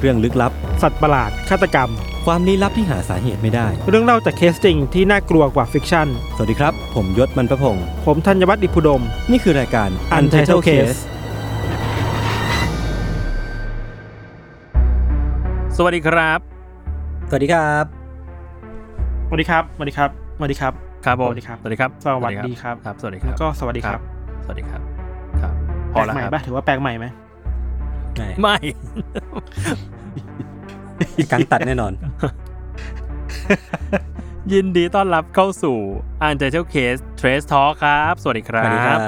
เรื่องลึกลับ สัตว์ประหลาด ฆาตกรรม ความลี้ลับที่หาสาเหตุไม่ได้ เรื่องเล่าจากเคสจริงที่น่ากลัวกว่า fiction สวัสดีครับ ผมยศมันประพงศ์ผมธัญวัฒน์อิพุดม นี่คือรายการ Untitled Case สวัสดีครับ สวัสดีครับ สวัสดีครับ สวัสดีครับ สวัสดีครับ ครับผมสวัสดีครับ สวัสดีครับ สวัสดีครับ ครับ สวัสดีครัแล้บวก็สวัสดีครับ สวัสดีครับ ครับพแปลอกแล้วใหม่ครับปะถือว่าแปลกใหม่ไหม ไม่ กังตัดแน่นอน ยินดีต้อนรับเข้าสู่ Untitled Case Trace Talk ครับ สวัสดีคสรับวัสดีครับ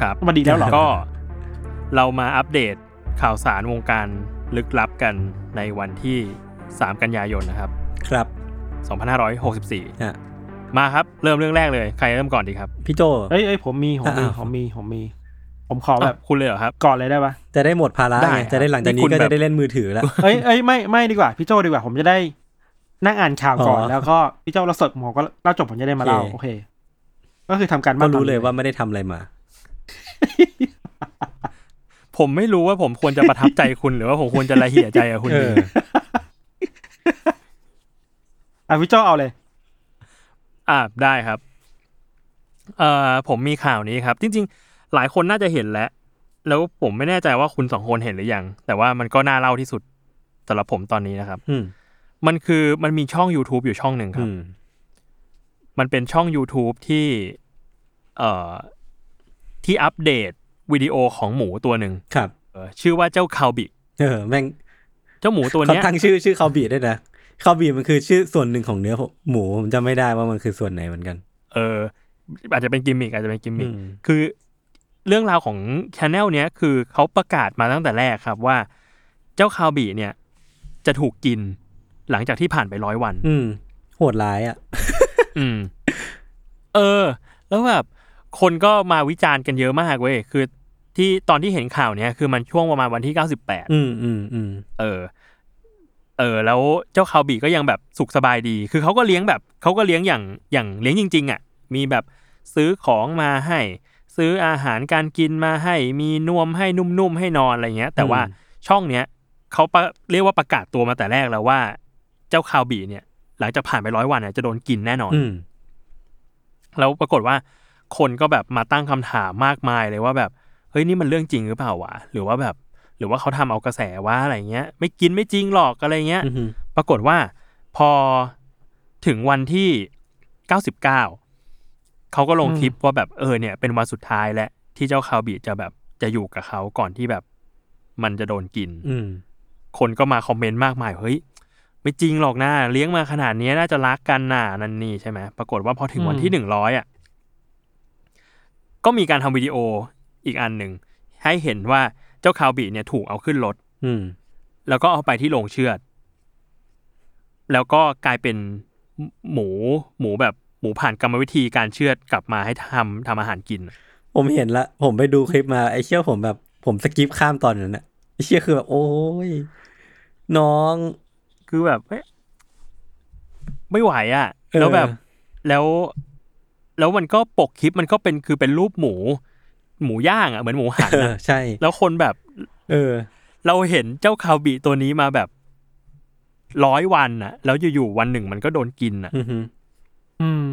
ครับสวัสดีแล้วเหรอก็ เรามาอัปเดตข่าวสารวงการลึกลับกันในวันที่ 3 กันยายนนะครับ ครับ 2564ฮะมาครับ เริ่มเรื่องแรกเลย ใครเริ่มก่อนดีครับ พี่โจเอ้ยเอ้ยผมมี ผมมีอะผมมี ผมมี ผมขอแบบอะคุณเลยเหรอครับ ก่อนเลยได้ปะจะได้หมดภาระได้ไงจะได้หลังจากนี่นี้คุณก็แบจะบได้เล่นมือถือแล้วเอ้ยเอ้ยไม่ไม่ดีกว่าพี่โจดีกว่า ผมจะได้นั่งอ่านข่าวก่อนอ๋อแล้วก็พี่โจเราสดผมก็เล่าจบผมจะได้มาเล่าโอเคโอเคก็คือทำการก็บ้านรู้เลยตมว่าไม่ได้ทำอะไรมา ผมไม่รู้ว่าผมควรจะประทับใจคุณหรือว่าผมควรจะละเหี่ยใจกับคุณเอดีออะพี่โจเอาเลย อ่าได้ครับ เอ่อผมมีข่าวนี้ครับ จริง ๆ หลายคนน่าจะเห็นแล้ว แล้วผมไม่แน่ใจว่าคุณสองคนเห็นหรือยัง แต่ว่ามันก็น่าเล่าที่สุดสำหรับผมตอนนี้นะครับอืมมันคือมันมีช่อง YouTube อยู่ช่องหนึ่งคอืรับมมันเป็นช่อง YouTube ที่ เอ่อ ที่อัปเดตวิดีโอของหมูตัวหนึ่งครับเออชื่อว่าเจ้าคาวบิ เออ แม่ง เจ้าหมูตัวเขาเนี้ยตั้งชื่อชื่อคาวบีด้วยนะคาวบีมันคือชื่อส่วนหนึ่งของเนื้อหมูผมจำไม่ได้ว่ามันคือส่วนไหนเหมือนกัน เออ อาจจะเป็นกิมมิกอาจจะเป็นกิมมิกอืมคือ เรื่องราวของช anel เนี้ยคือเขาประกาศมาตั้งแต่แรกครับว่า เจ้าคาวบีเนี่ย จะถูกกินหลังจากที่ผ่านไปร้อยวัน อืมโหดร้ายอะ อืม เออ แล้วแบบคนก็มาวิจารณ์กันเยอะมากเว้ยคือที่ตอนที่เห็นข่าวเนี้ยคือมันช่วงประมาณวันที่เก้าสิบแปดอืมอืมอืมเออ เออ แล้วเจ้าคาวบีก็ยังแบบสุขสบายดี คือเขาก็เลี้ยงแบบเขาก็เลี้ยงอย่างอย่างเลี้ยงจริง ๆ อะ มีแบบซื้อของมาให้ ซื้ออาหารการกินมาให้มีนวมให้นุ่มๆให้นอนอะไรเงี้ย แต่ว่าช่องเนี้ยเขาประเรียกว่าประกาศตัวมาแต่แรกแล้วว่า เจ้าคาวบีเนี่ย หลังจากผ่านไปร้อยวันเนี่ยจะโดนกินแน่นอนอืมแล้วปรากฏว่า คนก็แบบมาตั้งคำถามมากมายเลยว่าแบบเฮ้ยนี่มันเรื่องจริงหรือเปล่าวะหรือว่าแบบ หรือว่าเขาทำเอากระแสว่าอะไรเงี้ย ไม่กินไม่จริงหรอกอะไรเงี้ยอืมปรากฏว่าพอถึงวันที่เก้าสิบเก้า เขาก็ลงอืมคลิปว่าแบบเออเนี่ยเป็นวันสุดท้ายและ ที่เจ้าคาวบีจะแบบจะอยู่กับเขาก่อนที่แบบ มันจะโดนกิน อืมคนก็มาคอมเมนต์มากมายเฮ้ยไม่จริงหรอกนะเลี้ยงมาขนาดนี้น่าจะรักกันน่ะนั่นนี่ใช่ไหมปรากฏว่าพอถึงวันที่หนึ่งร้อยอะก็มีการทำวิดีโออีกอันหนึ่งให้เห็นว่าเจ้าคาวบีเนี่ยถูกเอาขึ้นรถอืม แล้วก็เอาไปที่โรงเชือด แล้วก็กลายเป็นหมูหมูแบบ หมูผ่านกรรมวิธีการเชือดกลับมาให้ทำทำอาหารกิน ผมเห็นละ ผมไปดูคลิปมาไอ้เชี่ยผมแบบ ผมสกิปข้ามตอนนั้นนะไอ้เชี่ยคือแบบ โอ้ยน้อง คือแบบเอ๊ะไม่ไหวอะเออแล้วแบบแล้ว แล้วมันก็ปกคลิปมันก็เป็นคือเป็นรูปหมู หมูย่างอะเหมือนหมูหันเอออะใช่ แล้วคนแบบ เออ เราเห็นเจ้าคาวบีตัวนี้มาแบบร้อยวันอะ แล้วอยู่ๆวันหนึ่งมันก็โดนกินอะอื อฮึอืม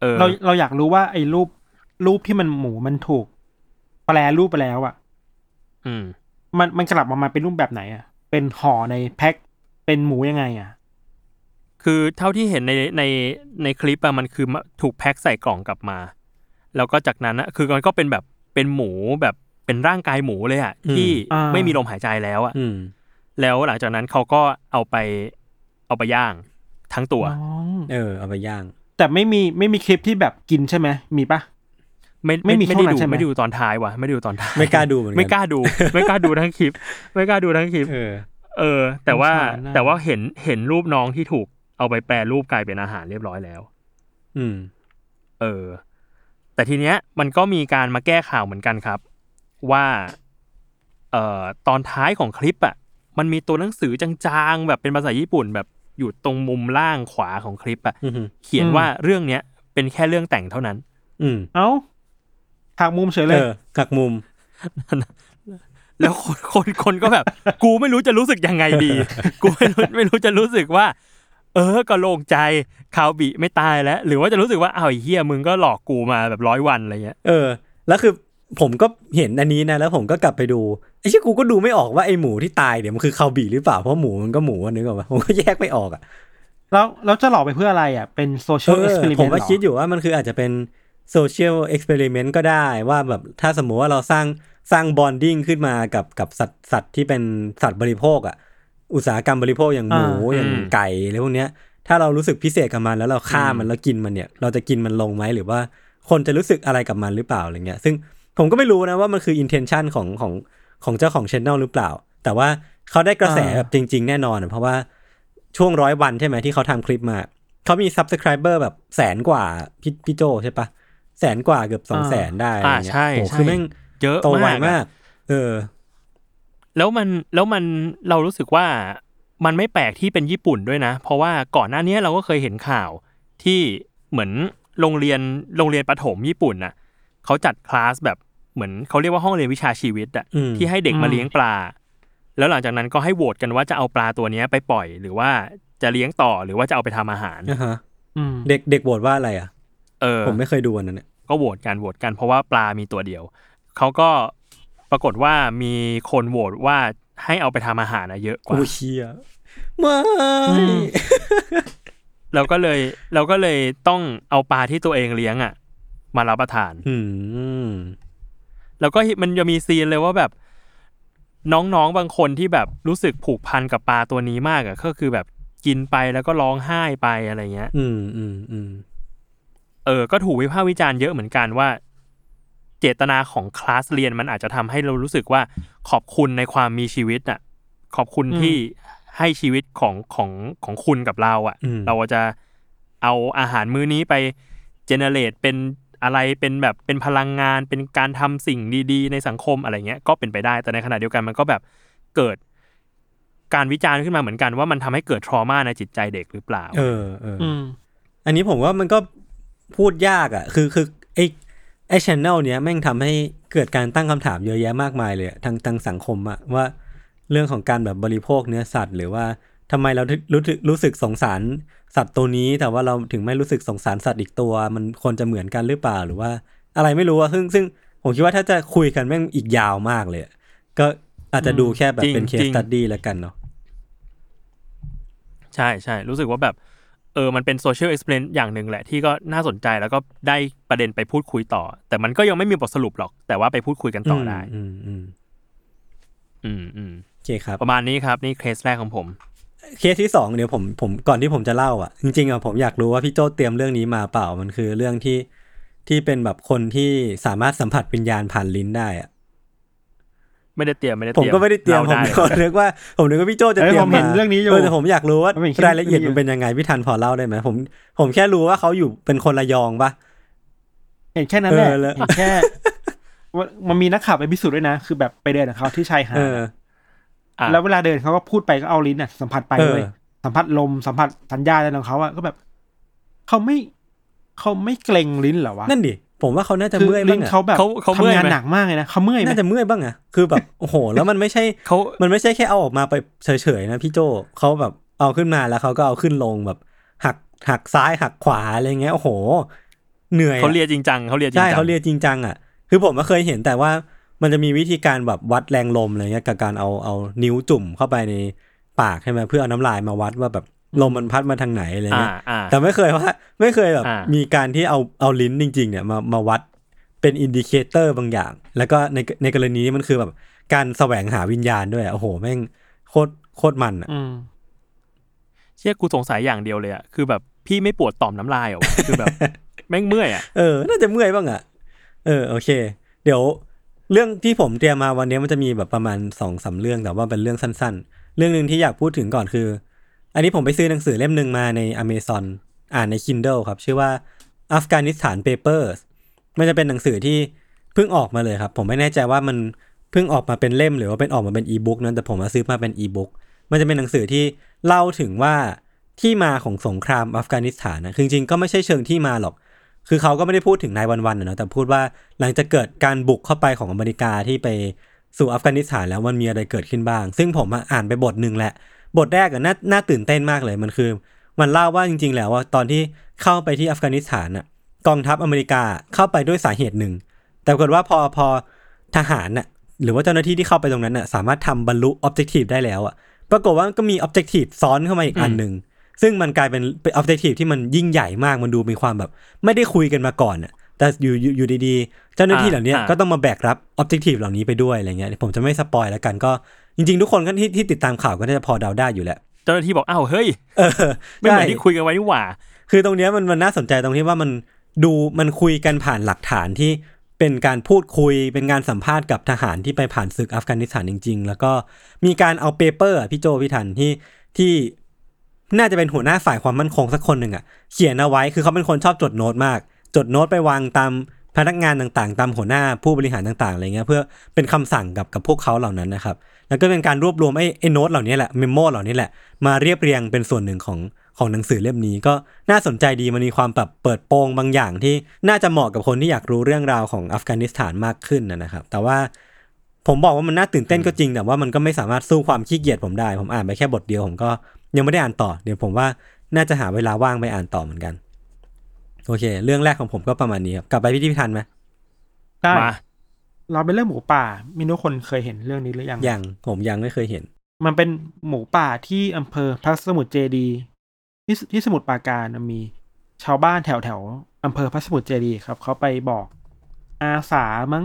เออ เราเราอยากรู้ว่าไอ้รูปรูปที่มันหมูมันถูก แปลรูปไปแล้วอะ อืม มันมันกลับมามาเป็นรูปแบบไหนอะ เป็นห่อในแพ็คเป็นหมูยังไงอะ คือเท่าที่เห็นในในในคลิปอะมันคือถูกแพ็คใส่กล่องกลับมา แล้วก็จากนั้นอะคือมันก็เป็นแบบเป็นหมูแบบเป็นร่างกายหมูเลยอะที่อ่าไม่มีลมหายใจแล้วอะอืมแล้วหลังจากนั้นเขาก็เอาไปเอาไปย่างทั้งตัวอ๋อเออ เอาไปย่าง แต่ไม่มีไม่มีคลิปที่แบบกินใช่ไหมมีปะไม่ไม่มีไม่ช่วงได้นั้นดูใช่ไหมไม่ได้ดูตอนท้ายว่ะไม่ได้ดูตอนท้ายไม่กล้าดูเหมือนกันไม่กล้าดู ไม่กล้าดูทั้งคลิป ไม่กล้าดูทั้งคลิป เออ เออ แต่ว่าสงสารน่ะแต่ว่าเห็นเห็นรูปน้องที่ถูกเอาไปแปรรูปกลายเป็นอาหารเรียบร้อยแล้ว อืม เออ แต่ทีเนี้ย มันก็มีการมาแก้ข่าวเหมือนกันครับ ว่า เอ่อตอนท้ายของคลิปอะมันมีตัวหนังสือจางๆแบบเป็นภาษาญี่ปุ่นแบบ อยู่ตรงมุมล่างขวาของคลิปอะอืมเขียนว่าเรื่องเนี้ย เป็นแค่เรื่องแต่งเท่านั้น อืม เอ้าหักมุมเฉยเลเอยอกักมุม แล้วคนคนคนก็แบบ กูไม่รู้จะรู้สึกยังไงดี กูไม่รู้ไม่รู้จะรู้สึกว่า เออ ก็โล่งใจคาวบิไม่ตายแล้ว หรือว่าจะรู้สึกว่าอ้าวไอ้เฮียมึงก็หลอกกูมาแบบร้อยวันอะไรเงี้ย เออ แล้วคือผมก็เห็นอันนี้นะ แล้วผมก็กลับไปดู ไอ้เชี่ยกูก็ดูไม่ออกว่าไอ้หมูที่ตายเนี่ยมันคือคาวบีหรือเปล่าเพราะหมูมันก็หมูอะนึกออกปะผมก็แยกไม่ออกอะแล้วแล้วจะหลอกไปเพื่ออะไรอะเป็นโซเชียเอลเอ็กอซ์เพร์เมว่าคิดอยู่ว่ามันคืออาจจะเป็น social experiment ก็ได้ว่าแบบถ้าสมมติว่าเราสร้างสร้างบอนดิ้งขึ้นมากับกับสัตว์สัตว์ที่เป็นสัตว์บริโภคอะ อุตสาหกรรมบริโภคอย่างหมูอย่างไก่อะไรพวกเนี้ย ถ้าเรารู้สึกพิเศษกับมันแล้วเราฆ่ามันแล้วกินมันเนี่ย เราจะกินมันลงไหมหรือว่าคนจะรู้สึกอะไรกับมันหรือเปล่าอะไรเงี้ย ซึ่งผมก็ไม่รู้นะว่ามันคือ intention ของของ ของเจ้าของช anel หรือเปล่า แต่ว่าเขาได้กระแสแบบจริง ๆ แน่นอนอะเพราะว่าช่วงร้อยวันใช่ไหมที่เขาทำคลิปมา เขามี subscriber แบบแสนกว่าพี่พี่โจใช่ปะแสนกว่าเกือบสองแสนได้อะไรอ่าเงี้ยใช่โหใช่คือแม่งเยอะโตไวมากมาอะกเออ แล้วมันแล้วมันเรารู้สึกว่ามันไม่แปลกที่เป็นญี่ปุ่นด้วยนะ เพราะว่าก่อนหน้านี้เราก็เคยเห็นข่าวที่เหมือนโรงเรียนโรงเรียนประถมญี่ปุ่นน่ะเขาจัดคลาสแบบ เหมือนเขาเรียกว่าห้องเรียนวิชาชีวิตอะอืมที่ให้เด็กมาเลี้ยงปลา แล้วหลังจากนั้นก็ให้โหวตกันว่าจะเอาปลาตัวเนี้ยไปปล่อย หรือว่าจะเลี้ยงต่อหรือว่าจะเอาไปทำอาหารนะฮะอืมเด็กเด็กโหวตว่าอะไรอะเออผมไม่เคยดูอันนั้นเนี่ยก็โหวตกันโหวตกันเพราะว่าปลามีตัวเดียวเขาก็ปรากฏว่ามีคนโหวตว่าให้เอาไปทำอาหารนะเยอะกว่าโอ้เชียไม่เราก็เลยเราก็เลยต้องเอาปลาที่ตัวเองเลี้ยงอะ มารับประทาน อืม แล้วก็มันจะมีซีนเลยว่าแบบน้องๆบางคนที่แบบรู้สึกผูกพันกับปลาตัวนี้มากอะก็คือแบบกินไปแล้วก็ร้องไห้ไปอะไรเงี้ย อืมอืมอืมเออ ก็ถูกวิพากษ์วิจารณ์เยอะเหมือนกันว่า เจตนาของคลาสเรียนมันอาจจะทำให้เรารู้สึกว่าขอบคุณในความมีชีวิตอะขอบคุณที่ให้ชีวิตของของของคุณกับเราอะอืมเราจะเอาอาหารมื้อนี้ไปเจเนเรตเป็น อะไรเป็นแบบเป็นพลังงานเป็นการทำสิ่งดีๆ ในสังคมอะไรเงี้ยก็เป็นไปได้ แต่ในขณะเดียวกันมันก็แบบเกิดการวิจารณ์ขึ้นมาเหมือนกันว่ามันทำให้เกิดทรมาในจิตใจเด็กหรือเปล่า เออเอออันนี้ผมว่ามันก็พูดยากอะ คือคือไอไอชแนลเนี้ยแม่งทำให้เกิดการตั้งคำถามเยอะแยะมากมายเลยทางทางสังคมอะว่าเรื่องของการแบบบริโภคเนื้อสัตว์ หรือว่า ทำไมเราถึงรู้สึกรู้สึกสงสารสัตว์ตัวนี้ แต่ว่าเราถึงไม่รู้สึกสงสารสัตว์อีกตัว มันควรจะเหมือนกันหรือเปล่าหรือว่า อะไรไม่รู้อะซึ่งซึ่งผมคิดว่าถ้าจะคุยกันแม่งอีกยาวมากเลยอะก็อาจจะดูแค่แบบเป็น case study จริงแล้วกันเนาะใช่ใช่รู้สึกว่าแบบ เออมันเป็น social experiment อย่างหนึ่งแหละที่ก็น่าสนใจแล้วก็ได้ประเด็นไปพูดคุยต่อ แต่มันก็ยังไม่มีบทสรุปหรอก แต่ว่าไปพูดคุยกันต่อได้ อืมอืมอืมอืมโอเคครับ ประมาณนี้ครับ นี่เคสแรกของผม เคสที่สองเดี๋ยวผมผมก่อนที่ผมจะเล่าอะ จริงๆอะผมอยากรู้ว่าพี่โจเตรียมเรื่องนี้มาเปล่ามันคือเรื่องที่ที่เป็นแบบคนที่สามารถสัมผัสวิญญาณผ่านลิ้นได้อะไม่ได้เตรียมไม่ได้ผมก็ไม่ได้เตรียมผมล่าก็นึกว่าผมนึกว่าพี่โจจะเอ้ยเตรียผมมเห็มานเรื่องนี้อยู่เออแต่ผมอยากรู้ว่าผมเห็นคลิปรายละเอียดนี้อยู่มันเป็นยังไงพี่ทันพอเล่าได้ไหมผมผมแค่รู้ว่าเขาอยู่เป็นคนระยองปะเห็นแค่นั้นแหละเออแล้วเห็นแค่ว่ามันมีนักข่าวไปพิสูจน์ด้วยนะ คือแบบไปเดินกับเขาที่ชายหาเอดออะ แล้วเวลาเดินเขาก็พูดไปก็เอาลิ้นอะสัมผัสไปเออเลยสัมผัสลมสัมผัสสัญญาณอะไรของเขาอะก็แบบเขาไม่เขาไม่เกรงลิ้นเหรอวะนั่นดิผมว่าเขาน่าจะคือเมื่อยลิ้บ้างนอะเขาแบบเขาเขาเมื่อยทำงานไหมหนักมากเลยนะเขาเมื่อยไหมน่าจะเมื่อยบ้างอะคือแบบโอ้โห แล้วมันไม่ใช่เขามันไม่ใช่แค่เอาออกมาไปเฉยๆนะพี่โจเขาแบบเอาขึ้นมาแล้วเขาก็เอาขึ้นลงแบบ หักหักซ้ายหักขวาอะไรเงี้ยโอ้โห เหนื่อยอะเขาเรียนจริงจังเขาเรียนจริงใช่จังเขาเรียนจริงจังอะ คือผมก็เคยเห็นแต่ว่า มันจะมีวิธีการแบบวัดแรงลมอะไรเงี้ยกับการเอาเอานิ้วจุ่มเข้าไปในปากใช่ไหมเพื่อเอาน้ำลายมาวัดว่าแบบลมมันพัดมาทางไหนอะไรอ่าเงี้ยอ่าแต่ไม่เคยว่าไม่เคยแบบอ่ามีการที่เอาเอาลิ้นจริง ๆ เนี่ยมามาวัดเป็น indicator บางอย่าง แล้วก็ในในกรณีนี้มันคือแบบการแสวงหาวิญญาณด้วยอะโอ้โหแม่งโคตรโคตรมันอะอืมเชื่อกูสงสัยอย่างเดียวเลยอะคือแบบพี่ไม่ปวดต่อมน้ำลายเหรอวะคือแบบแม่งเมื่อยอะเออน่าจะเมื่อยบ้างอะเออโอเค เดี๋ยว เรื่องที่ผมเตรียมมาวันนี้มันจะมีแบบประมาณสองสามเรื่องแต่ว่าเป็นเรื่องสั้นๆ เรื่องหนึ่งที่อยากพูดถึงก่อนคือ อันนี้ผมไปซื้อหนังสือเล่มหนึ่งมาใน Amazon อ่านใน Kindle ครับ ชื่อว่า Afghanistan Papers มันจะเป็นหนังสือที่เพิ่งออกมาเลยครับ ผมไม่แน่ใจว่ามันเพิ่งออกมาเป็นเล่มหรือว่าเป็นออกมาเป็นอีบุ๊กนั้นแต่ผมมาซื้อมาเป็นอีบุ๊กมันจะเป็นหนังสือที่เล่าถึงว่าที่มาของสงครามอัฟกานิสถานนะคือจริงๆก็ไม่ใช่เชิงที่มาหรอก คือเขาก็ไม่ได้พูดถึงนายวันๆนะเนะแต่พูดว่าหลังจากเกิดการบุกเข้าไปของอเมริกาที่ไปสู่อัฟกานิสถานแล้วมันมีอะไรเกิดขึ้นบ้าง ซึ่งผมอะอ่านไปบทหนึ่งแหละ บทแรกอะน่าน่าตื่นเต้นมากเลยมันคือ มันเล่าว่าจริง ๆ แล้วว่าตอนที่เข้าไปที่อัฟกานิสถานอะกองทัพอเมริกาเข้าไปด้วยสาเหตุหนึ่ง แต่ปรากฏว่าพอพอทหารน่ะหรือว่าเจ้าหน้าที่ที่เข้าไปตรงนั้นน่ะสามารถทำบรรลุออบเจกตีฟได้แล้วอะปรากฏว่าก็มีออบเจกตีฟซ้อนเข้ามาอีกอันหนึ่ง ซึ่งมันกลายเป็นเป็น objective ที่มันยิ่งใหญ่มากมันดูมีความแบบ ไม่ได้คุยกันมาก่อนน่ะแต่อยู่อยู่อยู่ดีๆ เจ้าหน้าที่เหล่านี้ก็ต้องมาแบกรับ objective เหล่านี้ไปด้วยอะไรเงี้ยผมจะไม่ spoil แล้วกันก็จริง ๆ ทุกคนก็ที่ที่ติดตามข่าวก็น่าจะพอเดาได้อยู่แหละเจ้าหน้าที่บอกอ้าวเฮ้ยเออไม่เหมือนใช่ที่คุยกันไว้นี่หว่า คือตรงเนี้ยมันมันน่าสนใจตรงที่ว่ามันดูมันคุยกันผ่านหลักฐานที่เป็นการพูดคุยเป็นการสัมภาษณ์กับทหารที่ไปผ่านศึกอัฟกานิสถานจริง ๆ แล้วก็มีการเอา paper อะพี่โจพี่ทันที่ที่ น่าจะเป็นหัวหน้าฝ่ายความมั่นคงสักคนหนึ่งอะ เขียนเอาไว้คือเขาเป็นคนชอบจดโน้ตมาก จดโน้ตไปวางตามพนักงานต่างๆ ตามหัวหน้าผู้บริหารต่างๆอะไรเงี้ยเพื่อเป็นคำสั่งกับกับพวกเขาเหล่านั้นนะครับ แล้วก็เป็นการรวบรวมไอ้ไอ้โน้ตเหล่านี้แหละ memo เหล่านี้แหละมาเรียบเรียงเป็นส่วนหนึ่งของของหนังสือเล่มนี้ก็น่าสนใจดีมันมีความแบบเปิดโปงบางอย่างที่น่าจะเหมาะกับคนที่อยากรู้เรื่องราวของอัฟกานิสถานมากขึ้นนะนะครับ แต่ว่าผมบอกว่ามันน่าตื่นเต้นก็จริง แต่ว่ามันก็ไม่สามารถสู้ความขี้เกียจผมได้ ผมอ่านไปแค่บทเดียวผมก็ ยังไม่ได้อ่านต่อ เดี๋ยวผมว่าน่าจะหาเวลาว่างไปอ่านต่อเหมือนกัน โอเค เรื่องแรกของผมก็ประมาณนี้ครับ กลับไปพี่ที่ทันไหมได้มาเราเป็นเรื่องหมูป่ามีนุกคนเคยเห็นเรื่องนี้หรือยังยังผมยังไม่เคยเห็น มันเป็นหมูป่าที่อำเภอพระสมุทรเจดีย์ที่สที่สมุทรปราการมี ชาวบ้านแถวแถวๆอำเภอพระสมุทรเจดีย์ครับ เขาไปบอกอาสามั้ง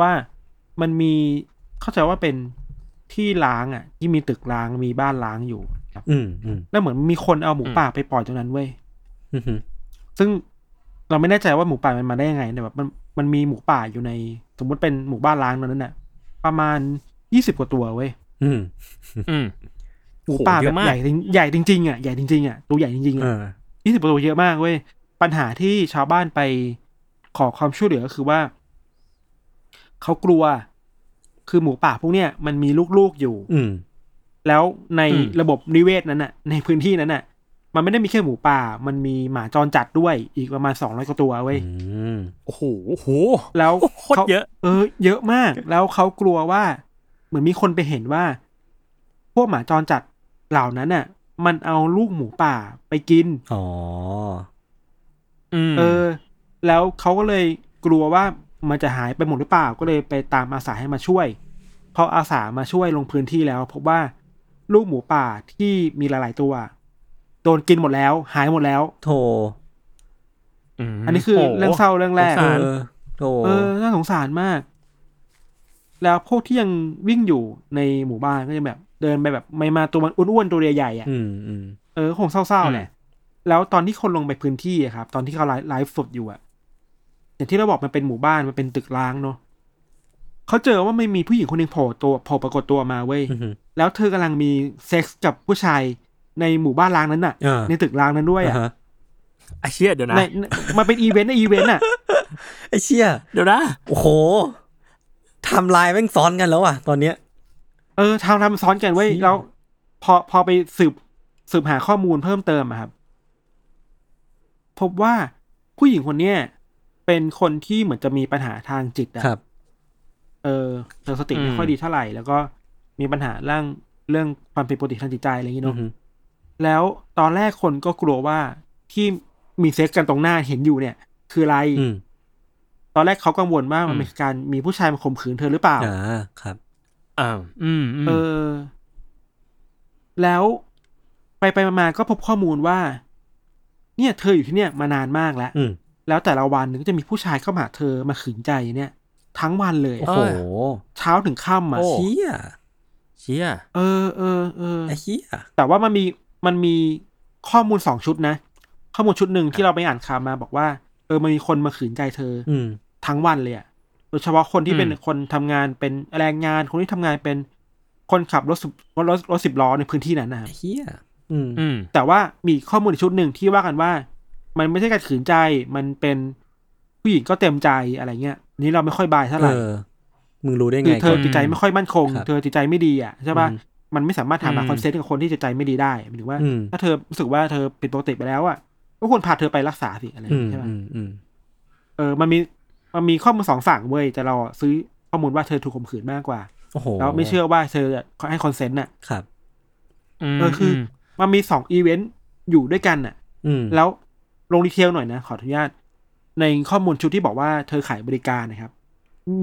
ว่ามันมีเข้าใจว่าเป็นที่ล้างอะ ที่มีตึกล้างมีบ้านล้างอยู่ครับ อืมอืมแล้วเหมือนมีคนเอาหมูป่าไปปล่อยตรงนั้นเว้ยอืมอืมซึ่งเราไม่แน่ใจว่าหมูป่ามันมาได้ยังไงแต่แบบมันมันมีหมูป่าอยู่ใน สมมุติเป็นหมู่บ้านล้างตรงนั้นน่ะ ประมาณยี่สิบกว่าตัวเว้ยอืมอืมหมูป่าโหเยแบอะบมากใหญ่จริงใหญ่จริงๆอะใหญ่จริงๆอะตัวใหญ่จริงๆเออะอยี่สิบกว่าตัวเยอะมากเว้ยปัญหาที่ชาวบ้านไปขอความช่วยเหลือก็คือว่าเขากลัว คือหมูป่าพวกเนี้ยมันมีลูกๆอยู่ อืม แล้วในอืมระบบนิเวศนั้นน่ะ ในพื้นที่นั้นน่ะ มันไม่ได้มีแค่หมูป่า มันมีหมาจรจัดด้วยอีกประมาณสองร้อยกว่าตัวเว้ยอืมโอ้โหโอ้โห แล้วโคตรเยอะ เออ เยอะมาก แล้วเขากลัวว่า เหมือนมีคนไปเห็นว่า พวกหมาจรจัดเหล่านั้นน่ะ มันเอาลูกหมูป่าไปกิน อ๋ออืมเออ แล้วเขาก็เลยกลัวว่ามันจะหายไปหมดหรือเปล่า ก็เลยไปตามอาสาให้มาช่วยพออาสามาช่วยลงพื้นที่แล้วพบว่า ลูกหมูป่าที่มีหลาย ๆ ตัว โดนกินหมดแล้ว หายหมดแล้ว โถมอันนี้คือโโหเรื่องเศร้าเรื่องแรกสงสารเออโถเออน่าสงสารมาก แล้วพวกที่ยังวิ่งอยู่ในหมู่บ้านก็จะแบบ เดินไปแบบไม่มาตัวมันอ้วนๆตัวใหญ่ๆอะอืมอืมเออคงเศร้าๆแหละแล้วตอนที่คนลงไปพื้นที่อะครับ ตอนที่เขาไลฟ์ไลฟ์สดอยู่อะอย่างที่เราบอกมันเป็นหมู่บ้านมันเป็นตึกร้างเนาะ เขาเจอว่าไม่มีผู้หญิงคนหนึ่งโผล่ตัวโผล่ปรากฏตัวมาเว้ยอืมแล้วเธอกำลังมีเซ็กส์กับผู้ชายในหมู่บ้านร้างนั้นน่ะอ่าในตึกร้างนั้นด้วยอ่าอะฮะไอ้เชี่ยเดี๋ยวนะในในมันเป็นอีเวนต์ในอีเวนต์อะไอ้เชี่ยเดี๋ยวนะโอ้โหไทำลายแม่งซ้อนกันแล้วอะ ตอนเนี้ย เออทำทำซ้อนกันเว้ยเชี่ยแล้ว พอพอไปสืบสืบหาข้อมูลเพิ่มเติมอะครับ พบว่าผู้หญิงคนเนี้ยเป็นคนที่เหมือนจะมีปัญหาทางจิตอะครับ เออเธอสติอืมไม่ค่อยดีเท่าไหร่ แล้วก็มีปัญหาเรื่องเรื่องความผิดปกติทางจิตใจอะไรอย่างงี้อืเนาะมแล้วตอนแรกคนก็กลัวว่าที่มีเซ็กซ์กันตรงหน้าเห็นอยู่เนี่ย คืออะไรอืมตอนแรกเขากังวลว่ามันเป็นการมีผู้ชายมาข่มขืนเธอหรือเปล่าอ่าครับอ้าวอืมอืมเออ แล้วไปไปมาๆก็พบข้อมูลว่า เนี่ย เธออยู่ที่เนี่ยมานานมากแล้วอืมแล้วแต่ละวันหนึ่งก็จะมีผู้ชายเข้ามาหาเธอมาขืนใจเนี่ย ทั้งวันเลยโอ้โหเช้าถึงค่ำอะโอ้เชี่ยเชี่ยเออเออเออไอ้เชี่ยแต่ว่ามันมีมันมีข้อมูลสองชุดนะ ข้อมูลชุดหนึ่งที่เราไปอ่านข่าวมาบอกว่า เออมันมีคนมาขืนใจเธอออืมทั้งวันเลยอะโดยเฉพาะคนที่เป็นอืมคนทำงานเป็นแรงงานคนที่ทำงานเป็นคนขับรถสิบรถรถรถสิบล้อในพื้นที่นั้นนะครับไอ้เชี่ยอืมอืมแต่ว่ามีข้อมูลอีกชุดหนึ่งที่ว่ากันว่า มันไม่ใช่การขืนใจมันเป็นผู้หญิงก็เต็มใจอะไรเงี้ยอั นนี้เราไม่ค่อยบายเท่าไหเอร่อมึงรู้ได้คืไงอเธอก่นจิตใจไม่ค่อยมั่นคงครับเธอจิตใจไม่ดีอะใช่ป่ะอืมมันไม่สามารถทำมาอืม consent กับคนที่จิตใจไม่ดีได้หมายถึงว่าอืมถ้าเธอรู้สึกว่าเธอผิดปกติไปแล้วอะก็ควรพาเธอไปรักษาสิอะไรอย่างอืมเงี้ยใช่ป่ะอืมอืมเออ มันมีมันมีข้อมูลสองฝั่งเว้ยแต่เราอะซื้อข้อมูลว่าเธอถูกข่มขืนมากกว่าโอ้โหแล้วไม่เชื่อว่าเธอให้ consent น่ะครับเออคืออมันมีสองอีเวนต์อยู่ด้วยกันน่ะอืมแล้วลง detail หน่อยนะ ขออนุญาต ในข้อมูลชุดที่บอกว่าเธอขายบริการนะครับ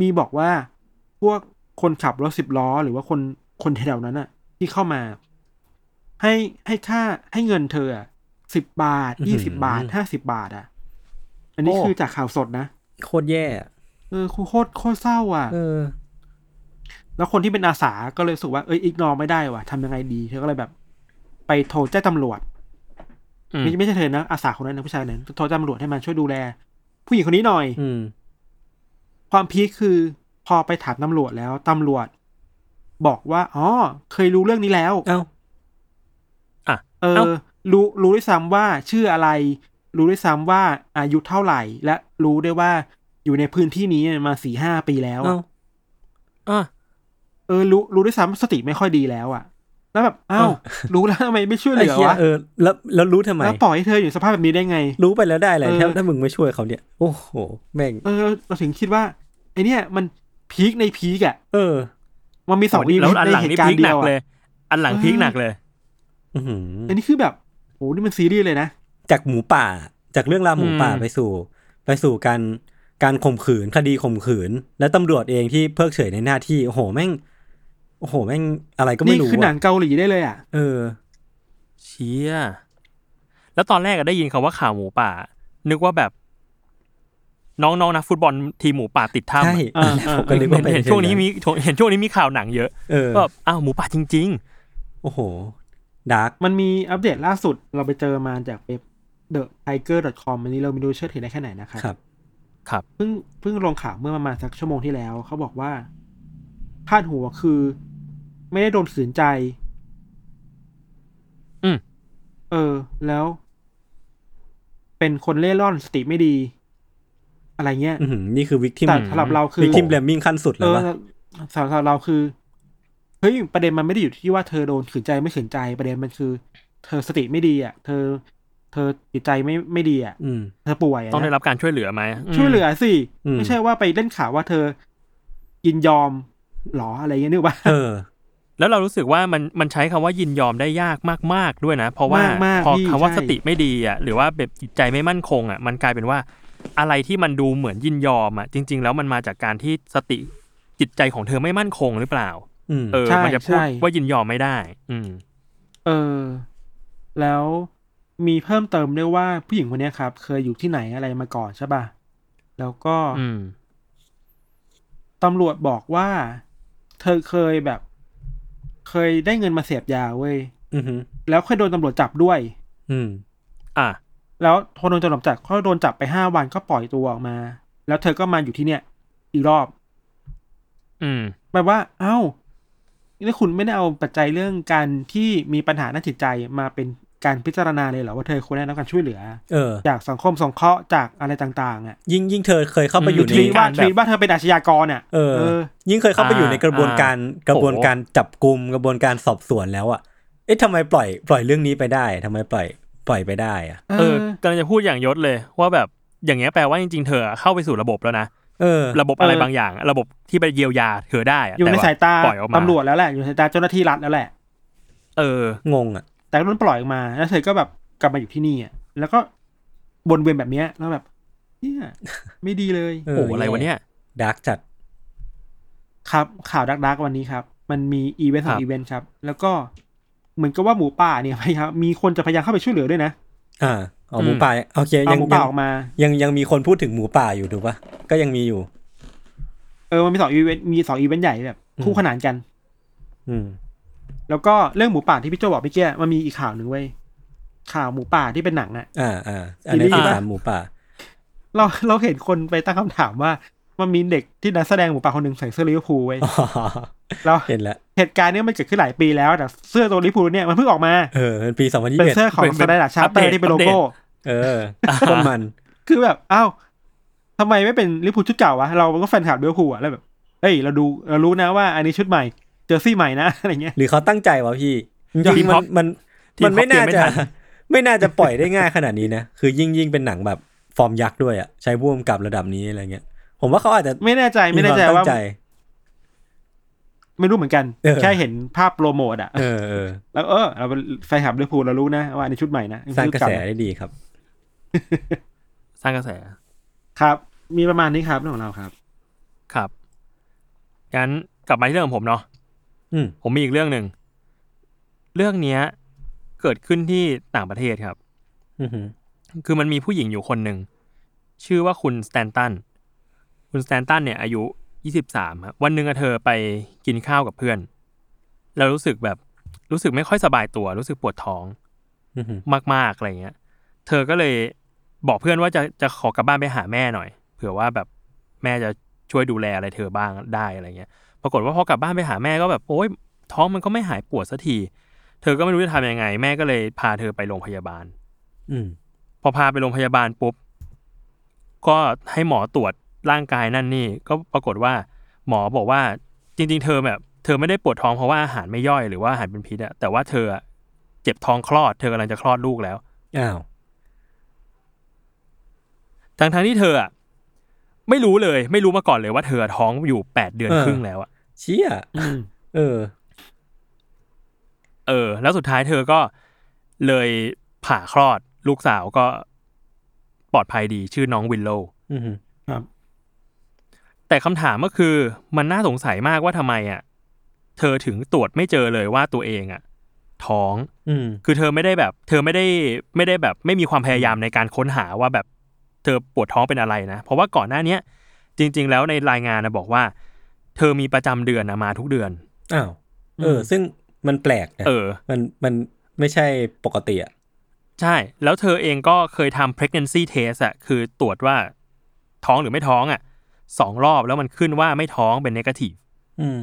มีบอกว่าพวกคนขับรถสิบล้อ หรือว่าคนคนแถวนั้นน่ะที่เข้ามา ให้ให้ค่าให้เงินเธอสิบบาทยี่สิบาทห้าสิบาทอะอันนี้โอ้คือจากข่าวสดนะโคตรแย่อะเออโคตรโคตรเศร้าอะเออ แล้วคนที่เป็นอาสาก็เลยรู้สึกว่าเอ้ยอีกนอไม่ได้ว่ะทำยังไงดีเธอก็เลยแบบ ไปโทรแจ้งตำรวจอืมไม่ไม่ใช่เธอนะอาสาคนนั้นนะผู้ชายคนนั้นโทรแจ้งตำรวจให้มันช่วยดูแล ผู้หญิงคนนี้หน่อย อืม ความพีคคือพอไปถามตำรวจแล้วตำรวจ บอกว่าอ๋อเคยรู้เรื่องนี้แล้ว เอ้าเอเอ้าอรู้รู้ด้วยซ้ำว่าชื่ออะไร รู้ด้วยซ้ำว่าอายุเท่าไหร่ และรู้ได้วยว่าอยู่ในพื้นที่นี้มาสี่ห้าปีแล้ว เอ้าอะอะเออรู้รู้ด้วยซ้ำว่าสติไม่ค่อยดีแล้วอะ แล้วแบบอ้าวรู้แล้วทำไมไม่ช่วยเหไอ้ลือเชี่ยวะเออแล้วแล้วรู้ทำไมแล้วปล่อยให้เธออยู่สภาพแบบนี้ได้ไง รู้ไปแล้วได้อะไรเออถ้าถ้ามึงไม่ช่วยเขาเนี่ย โอ้โหแม่งเออเราถึงคิดว่าไอเนี่ยมัน peak ใน peak อะเออ มันมีสองอะ แล้วอันหลังนี่ peak หนักเลย อันหลังเออ peak หนักเลยอื้อหืออันนี้คือแบบโหนี่มันซีรีส์เลยนะ จากหมูป่า จากเรื่องราวหมูป่าอืมไปสู่ ไปสู่การการข่มขืนคดีข่มขืน และตำรวจเองที่เพิกเฉยในหน้าที่โอ้โหแม่งโอ้โหแม่งอะไรก็ไม่นี่รู้คือหนังอะเกาหลีได้เลยอะ เออ เชี่ยแล้วตอนแรกก็ได้ยินคาว่าข่าวหมูป่า นึกว่าแบบ น้องๆนักฟุตบอลทีมหมูป่าติดถ้ำใช่อะอ่าผมก็นึกว่าเห็นเป็นเห็นช่วงนี้มีเห็นช่วงนี้มีข่าวหนังเยอะเออก็แบบอ้าวหมูป่าจริงโอ้โหดาร์กมันมีอัปเดตล่าสุดเราไปเจอมาจากเว็บ the tiger com อันนี้เราไม่รู้เชื่อถือได้แค่ไหนนะครับครับๆครับเพิ่งเพิ่งลงข่าวเมื่อประมาณสักชั่วโมงที่แล้ว เขาบอกว่าพาดหัวคือ ไม่ได้โดนขืนใจ อืม เออ แล้ว เป็นคนเร่ร่อนสติไม่ดี อะไรเงี้ยอื้อหือนี่คือ victim แต่สำหรับเราคือ victim blaming ขั้นสุดเอแล้วอวะสำหรับเราคือเฮ้ยประเด็นมันไม่ได้อยู่ที่ว่าเธอโดนขืนใจไม่ขืนใจประเด็นมันคือ เธอสติไม่ดีอะ เธอ เธอจิตใจไม่ไม่ดีอะอืมเธอป่วยะต้องได้นะรับการช่วยเหลือไหมมช่วยเหลือสิอืมไม่ใช่ว่าไปเล่นข่าวว่าเธอยินยอมหรออะไรเงี้ยนึกว่าเออ แล้วเรารู้สึกว่ามันมันใช้คำว่ายินยอมได้ยากมาก ๆด้วยนะ เพราะว่ามากมากพอพี่คำว่าใช่สติไม่ดีอะหรือว่าแบบจิตใจไม่มั่นคงอะมันกลายเป็นว่าอะไรที่มันดูเหมือนยินยอมอะจริง ๆ แล้วมันมาจากการที่สติจิตใจของเธอไม่มั่นคงหรือเปล่าอืมเออใช่มันจะพูดใช่ว่ายินยอมไม่ได้ อืม เออ แล้วมีเพิ่มเติมด้วยว่าผู้หญิงคนเนี้ยครับ เคยอยู่ที่ไหนอะไรมาก่อนใช่ป่ะแล้วก็อืมตำรวจบอกว่า เธอเคยแบบ เคยได้เงินมาเสพยาเว้ยอือหือแล้วเคยโดนตำรวจจับด้วย อืม อะ แล้วพอโดนตำรวจจับเขาโดนจับไปห้าวันก็ปล่อยตัวออกมา แล้วเธอก็มาอยู่ที่เนี่ย อีกรอบ อืมแปลว่า เอ้าแล้วคุณไม่ได้เอาปัจจัยเรื่องการที่มีปัญหาด้านจิตใจมาเป็น การพิจารณาเลยเหรอว่าเธอควรได้รับการช่วยเหลือเออจากสังคมสงเคราะห์จากอะไรต่างๆอะยิ่งยิ่งเธอเคยเข้าไปอืมอยู่ทในวีตว่าการทแบบวีตว่าเธอเป็นอาชญากรอะเออเออ ยิ่งเคยเข้าไปอยู่ในกระบวนการอ่ากระบวนการจับกลุ่มกระบวนการสอบสวนแล้วอะเอ๊ะทำไมปล่อยปล่อยเรื่องนี้ไปได้ทำไมปล่อยปล่อยไปได้อะเออกำลังจะพูดอย่างยศเลยว่าแบบอย่างเงี้ยแปลว่าจริงๆ เธอเข้าไปสู่ระบบแล้วนะเออระบบอะไรบางอย่าง ระบบที่ไปเยียวยาเธอได้ะอยู่ในแต่สายตาปล่อยออกมาตำรวจแล้วแหละอยู่ในสายตาเจ้าหน้าที่รัฐแล้วแหละ เอองงอะ แต่โดนปล่อยออกมา แล้วเธอก็แบบกลับมาอยู่ที่นี่อะแล้วก็วนเวียนแบบเนี้ยแล้วแบบเนี่ยไม่ดีเลยเออโอ้อะไรวะเนี่ย dark จัด ครับข่าว dark dark วันนี้ครับ มันมีอีเวนต์สอครังบอีเวนต์ครับ แล้วก็เหมือนกับว่าหมูป่าเนี่ยพยายามมีคนจะพยายามเข้าไปช่วยเหลือด้วยนะอ่าเอาหมูป่าโอเคเอาหมูป่าออกมา ยังยัง ยังยังมีคนพูดถึงหมูป่าอยู่ถูกปะก็ยังมีอยู่ เออมันมีสองอีเวนต์มีสองอีเวนต์ใหญ่แบบ คู่ขนานกัน อืม แล้วก็เรื่องหมูป่าที่พี่โจบอกเมื่อกี้มันมีอีกข่าวหนึ่งเว้ยข่าวหมูป่าที่เป็นหนังอะอ่าอ่าอันนี้ซีรีส์คือปะถามหมูป่า เราเราเห็นคนไปตั้งคำถามว่ามันมีเด็กที่นักแสดงหมูป่าคนหนึ่งใส่เสื้อลิเวอร์พูลเว้ยอ๋อแล้วเห็นแล้วเหตุการณ์เนี้ยมันเกิดขึ้นหลายปีแล้วแต่เสื้อตัวลิเวอร์พูลเนี่ยมันเพิ่งออกมาเออเป็นปีสองพันยี่เป็นสิบเสื้อของเป็นสไตล์ดัชชาร์เตออัปเดตร์ที่เป็นโลโก้ เออต้นมัน คือแบบอ้าวทำไมไม่เป็นลิเวอร์พูลชุดเก่าวะเราก็แฟนคลับลิเวอร์พูลอะแล้วแบบเฮ้ยเราดูเรารู้นะว่าอันนี้ชุดใหม่ เจอร์ซี่ใหม่นะอะไรเงี้ยหรือเขาตั้งใจวะพี่จทีริงมๆท็มัอนปมันทีมมันไม่ท็อปเปลี่น่ายนไม่จะทันไม่น่าจะปล่อยได้ง่ายขนาดนี้นะ คือยิ่งยิ่งเป็นหนังแบบฟอร์มยักษ์ด้วยอะใช้พ่วงกับระดับนี้อะไรเงี้ย ผมว่าเขาอาจจะไม่แน่ใจไม่แน่ใจควว่าตั้งใจไม่รู้เหมือนกันเออแค่เห็นภาพโปรโมทอะเออเออแล้วเออเราเป็นแฟนคลับลิเวอร์พูลเรารู้นะว่าอันนี้ชุดใหม่นะสร้างกระแสชุดเได้ดีครับ สร้างกระแส ครับ มีประมาณนี้ครับเรื่องของเราครับ ครับงั้นกลับมาที่เรื่องของผมเนาะอืม ผมมีอีกเรื่องหนึ่ง เรื่องเนี้ย เกิดขึ้นที่ต่างประเทศครับอือหือคือมันมีผู้หญิงอยู่คนหนึ่ง ชื่อว่าคุณสแตนตัน คุณสแตนตันเนี่ย อายุ23ครับวันหนึ่งอะเธอไปกินข้าวกับเพื่อน แล้วรู้สึกแบบรู้สึกไม่ค่อยสบายตัว รู้สึกปวดท้องอือหือมากๆอะไรเงี้ย เธอก็เลยบอกเพื่อนว่าจะจะขอกลับบ้านไปหาแม่หน่อย เผื่อว่าแบบแม่จะช่วยดูแลอะไรเธอบ้างได้อะไรเงี้ย ปรากฏว่าพอกลับบ้านไปหาแม่ก็แบบโอ๊ยท้องมันก็ไม่หายปวดสักที เธอก็ไม่รู้จะทำยังไง แม่ก็เลยพาเธอไปโรงพยาบาล อืม พอพาไปโรงพยาบาลปุ๊บ ก็ให้หมอตรวจร่างกายนั่นนี่ก็ปรากฏว่า หมอบอกว่าจริง ๆ เธอแบบ เธอไม่ได้ปวดท้องเพราะว่าอาหารไม่ย่อยหรือว่าอาหารเป็นพิษอะแต่ว่าเธออะเจ็บท้องคลอด เธอกำลังจะคลอดลูกแล้วอ้าวทั้งทั้งๆที่เธออะไม่รู้เลย ไม่รู้มาก่อนเลยว่าเธอท้องอยู่แปดเดือนครึ่งแล้วอะ เชี่ยอืมเออ เออ แล้วสุดท้ายเธอก็เลยผ่าคลอดลูกสาวก็ปลอดภัยดีชื่อน้องวินโลอือหือครับ แต่คำถามก็คือมันน่าสงสัยมากว่าทำไมอะ เธอถึงตรวจไม่เจอเลยว่าตัวเองอะ ท้อง อืมคือเธอไม่ได้แบบ เธอไม่ได้ไม่ได้แบบ ไม่มีความพยายามในการค้นหาว่าแบบ เธอปวดท้องเป็นอะไรนะ เพราะว่าก่อนหน้าเนี้ยจริง ๆ แล้วในรายงานนะบอกว่า เธอมีประจำเดือนนะมาทุกเดือน อ้าวเออ ซึ่งมันแปลกนะเออ มันมันไม่ใช่ปกติอะใช่ แล้วเธอเองก็เคยทำ pregnancy test อะคือตรวจว่าท้องหรือไม่ท้องอะสองรอบแล้วมันขึ้นว่าไม่ท้องเป็น negative อืม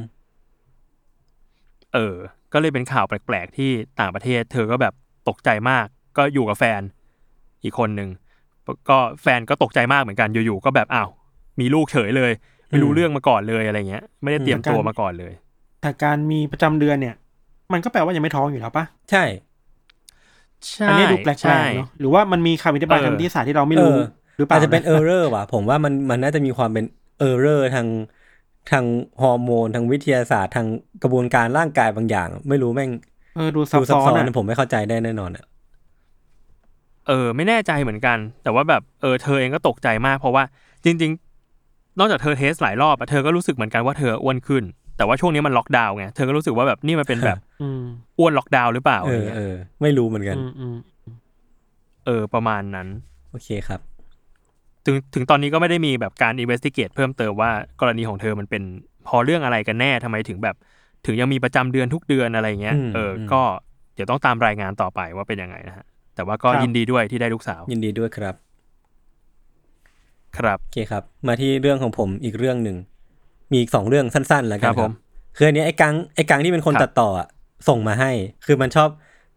เออ ก็เลยเป็นข่าวแปลกๆ ที่ต่างประเทศ เธอก็แบบตกใจมาก ก็อยู่กับแฟน อีกคนหนึ่งก็แฟนก็ตกใจมากเหมือนกันอยู่ๆก็แบบอ้าวมีลูกเฉยเลย ไม่รู้อืมเรื่องมาก่อนเลยอะไรเงี้ย ไม่ได้เตรียมตัวอืมมาก่อนเลย แต่การมีประจำเดือนเนี่ย มันก็แปลว่ายังไม่ท้องอยู่แล้วปะใช่ใช่อันนี้ดูแปลใช่กๆเนาะหรือว่ามันมีคำอธิบายเออทางวิทยาศาสตร์ที่เราไม่รู้เออหรือเปล่าอาจจะเป็น error ว่ะผมว่ามันมันน่าจะมีความเป็น error ทางทางฮอร์โมนทางวิทยาศาสตร์ทางกระบวนการร่างกายบางอย่าง ไม่รู้แม่งเออดูซับดูซับซ้อนซ้อนอะผมไม่เข้าใจได้แน่นอนอะเออ ไม่แน่ใจเหมือนกัน แต่ว่าแบบเออเธอเองก็ตกใจมากเพราะว่าจริง ๆ นอกจากเธอเทสหลายรอบอะเธอก็รู้สึกเหมือนกันว่าเธออ้วนขึ้น แต่ว่าช่วงนี้มันล็อกดาวน์ไงเธอก็รู้สึกว่าแบบนี่มันเป็นแบบอืมอ้วนล็อกดาวน์หรือเปล่าเออะไรอเงี้ยเออไม่รู้เหมือนกันอืมอืมเออ ประมาณนั้น โอเคครับ ถึงถึงตอนนี้ก็ไม่ได้มีแบบการ investigate เพิ่มเติมว่ากรณีของเธอมันเป็นพอเรื่องอะไรกันแน่ทำไมถึงแบบ ถึงยังมีประจำเดือนทุกเดือนอะไรเงี้ยอืมเอออมก็เดี๋ยวต้องตามรายงานต่อไปว่าเป็นยังไงนะฮะแต่ว่าก็ยินดีด้วยที่ได้ลูกสาว ยินดีด้วยครับ ครับโอเคครับ มาที่เรื่องของผมอีกเรื่องหนึ่ง มีอีกสองเรื่องสั้นๆแล้วกันครับผมคืออันเนี้ยไอ้กังไอ้กังที่เป็นคนครับตัดต่ออะส่งมาให้ คือมันชอบ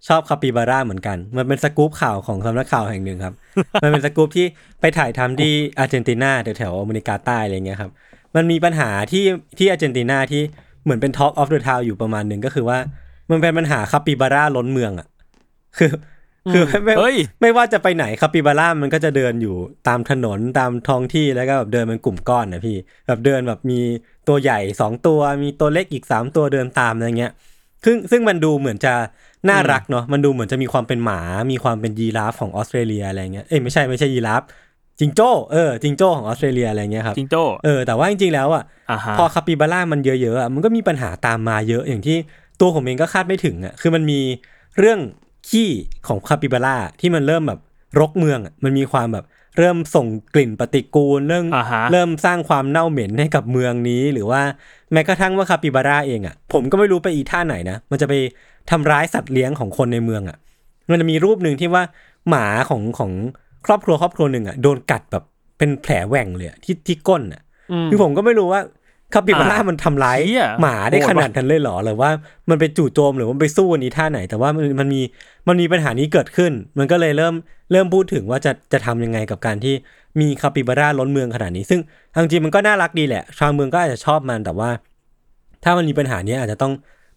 ชอบคาปิบาร่าเหมือนกัน มันเป็นสกู๊ปข่าวของสำนักข่าวแห่งหนึ่งครับ มันเป็นสกู๊ปที่ไปถ่ายทำที่อาร์เจนตินาแถวๆอเมริกาใต้อะไรเงี้ยครับ มันมีปัญหาที่ที่อาร์เจนตินาที่เหมือนเป็น Talk of the Town อยู่ประมาณหนึ่งก็คือว่า มันเป็นปัญหาคาปิบาร่าล้นเมืองอะคือ คือไม่เฮ้ยไม่ว่าจะไปไหนคาปิบาร่ามันก็จะเดินอยู่ตามถนนตามท้องที่แล้วก็แบบเดินเป็นกลุ่มก้อนนะพี่แบบเดินแบบมีตัวใหญ่สองตัวมีตัวเล็กอีกสามตัวเดินตามอะไรเงี้ยซึ่งซึ่งมันดูเหมือนจะน่ารักเนาะมันดูเหมือนจะมีความเป็นหมา มีความเป็นยีราฟของออสเตรเลียอะไรเงี้ยเอ้ยไม่ใช่ไม่ใช่ยีราฟจิงโจ้เออจิงโจ้ของออสเตรเลียอะไรเงี้ยครับจิงโจ้เออแต่ว่าจริงๆแล้วอะอ่าฮะพอคาปิบาร่ามันเยอะๆอะมันก็มีปัญหาตามมาเยอะอย่างที่ตัวผมเองก็คาดไม่ถึงอะคือมันมีเรื่อง ขี้ของคาปิบาร่าที่มันเริ่มแบบรกเมืองอะมันมีความแบบเริ่มส่งกลิ่นปฏิกูลเรื่องอ่าฮะเริ่มสร้างความเน่าเหม็นให้กับเมืองนี้ หรือว่าแม้กระทั่งว่าคาปิบาร่าเองอะผมก็ไม่รู้ไปอีท่าไหนนะ มันจะไปทำร้ายสัตว์เลี้ยงของคนในเมืองอะมันจะมีรูปหนึ่งที่ว่าหมาของของครอบครัวครอบครัวหนึ่งอะโดนกัดแบบเป็นแผลแหว่งเลยอะที่ที่ก้นอะอืมคือผมก็ไม่รู้ว่า คาปิบาร่าอ่ามันทำร้ายเหี้ยหมาได้โหดขว่ะนาดนั้นเลยเหรอหรือว่ามันไปจู่โจมหรือว่ามันไปสู้อันนี้ท่าไหน แต่ว่ามันมันมีมันมีปัญหานี้เกิดขึ้น มันก็เลยเริ่มเริ่มพูดถึงว่าจะจะทำยังไงกับการที่มีคาปิบาร่าล้นเมืองขนาดนี้ ซึ่งเอาจริงๆมันก็น่ารักดีแหละ ชาวเมืองก็อาจจะชอบมันแต่ว่า ถ้ามันมีปัญหานี้อาจจะต้อง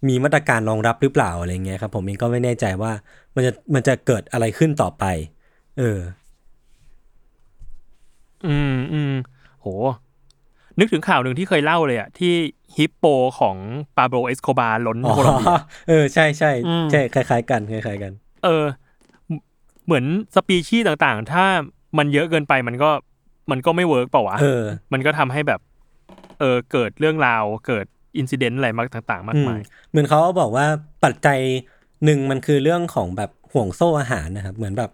มีมาตรการรองรับหรือเปล่าอะไรเงี้ยครับ ผมเองก็ไม่แน่ใจว่ามันจะมันจะเกิดอะไรขึ้นต่อไป เออ อืมอืมโห นึกถึงข่าวหนึ่งที่เคยเล่าเลยอะที่ฮิปโปของ Pablo Escobar อ๋อโคลอมเบียเออใช่ใช่อืมใช่คล้ายๆกันคล้ายๆกัน เออ เหมือนสปีชีส์ต่างๆ ถ้ามันเยอะเกินไปมันก็มันก็ไม่ work เปล่าวะเออมันก็ทำให้แบบ เออเกิดเรื่องราวเกิดอินซิเดนต์อะไรมากต่างๆ มากมายอืเหมือนเขาบอกว่าปัจจัยหนึ่งมันคือเรื่องของแบบห่วงโซ่อาหารนะครับ เหมือนแบบ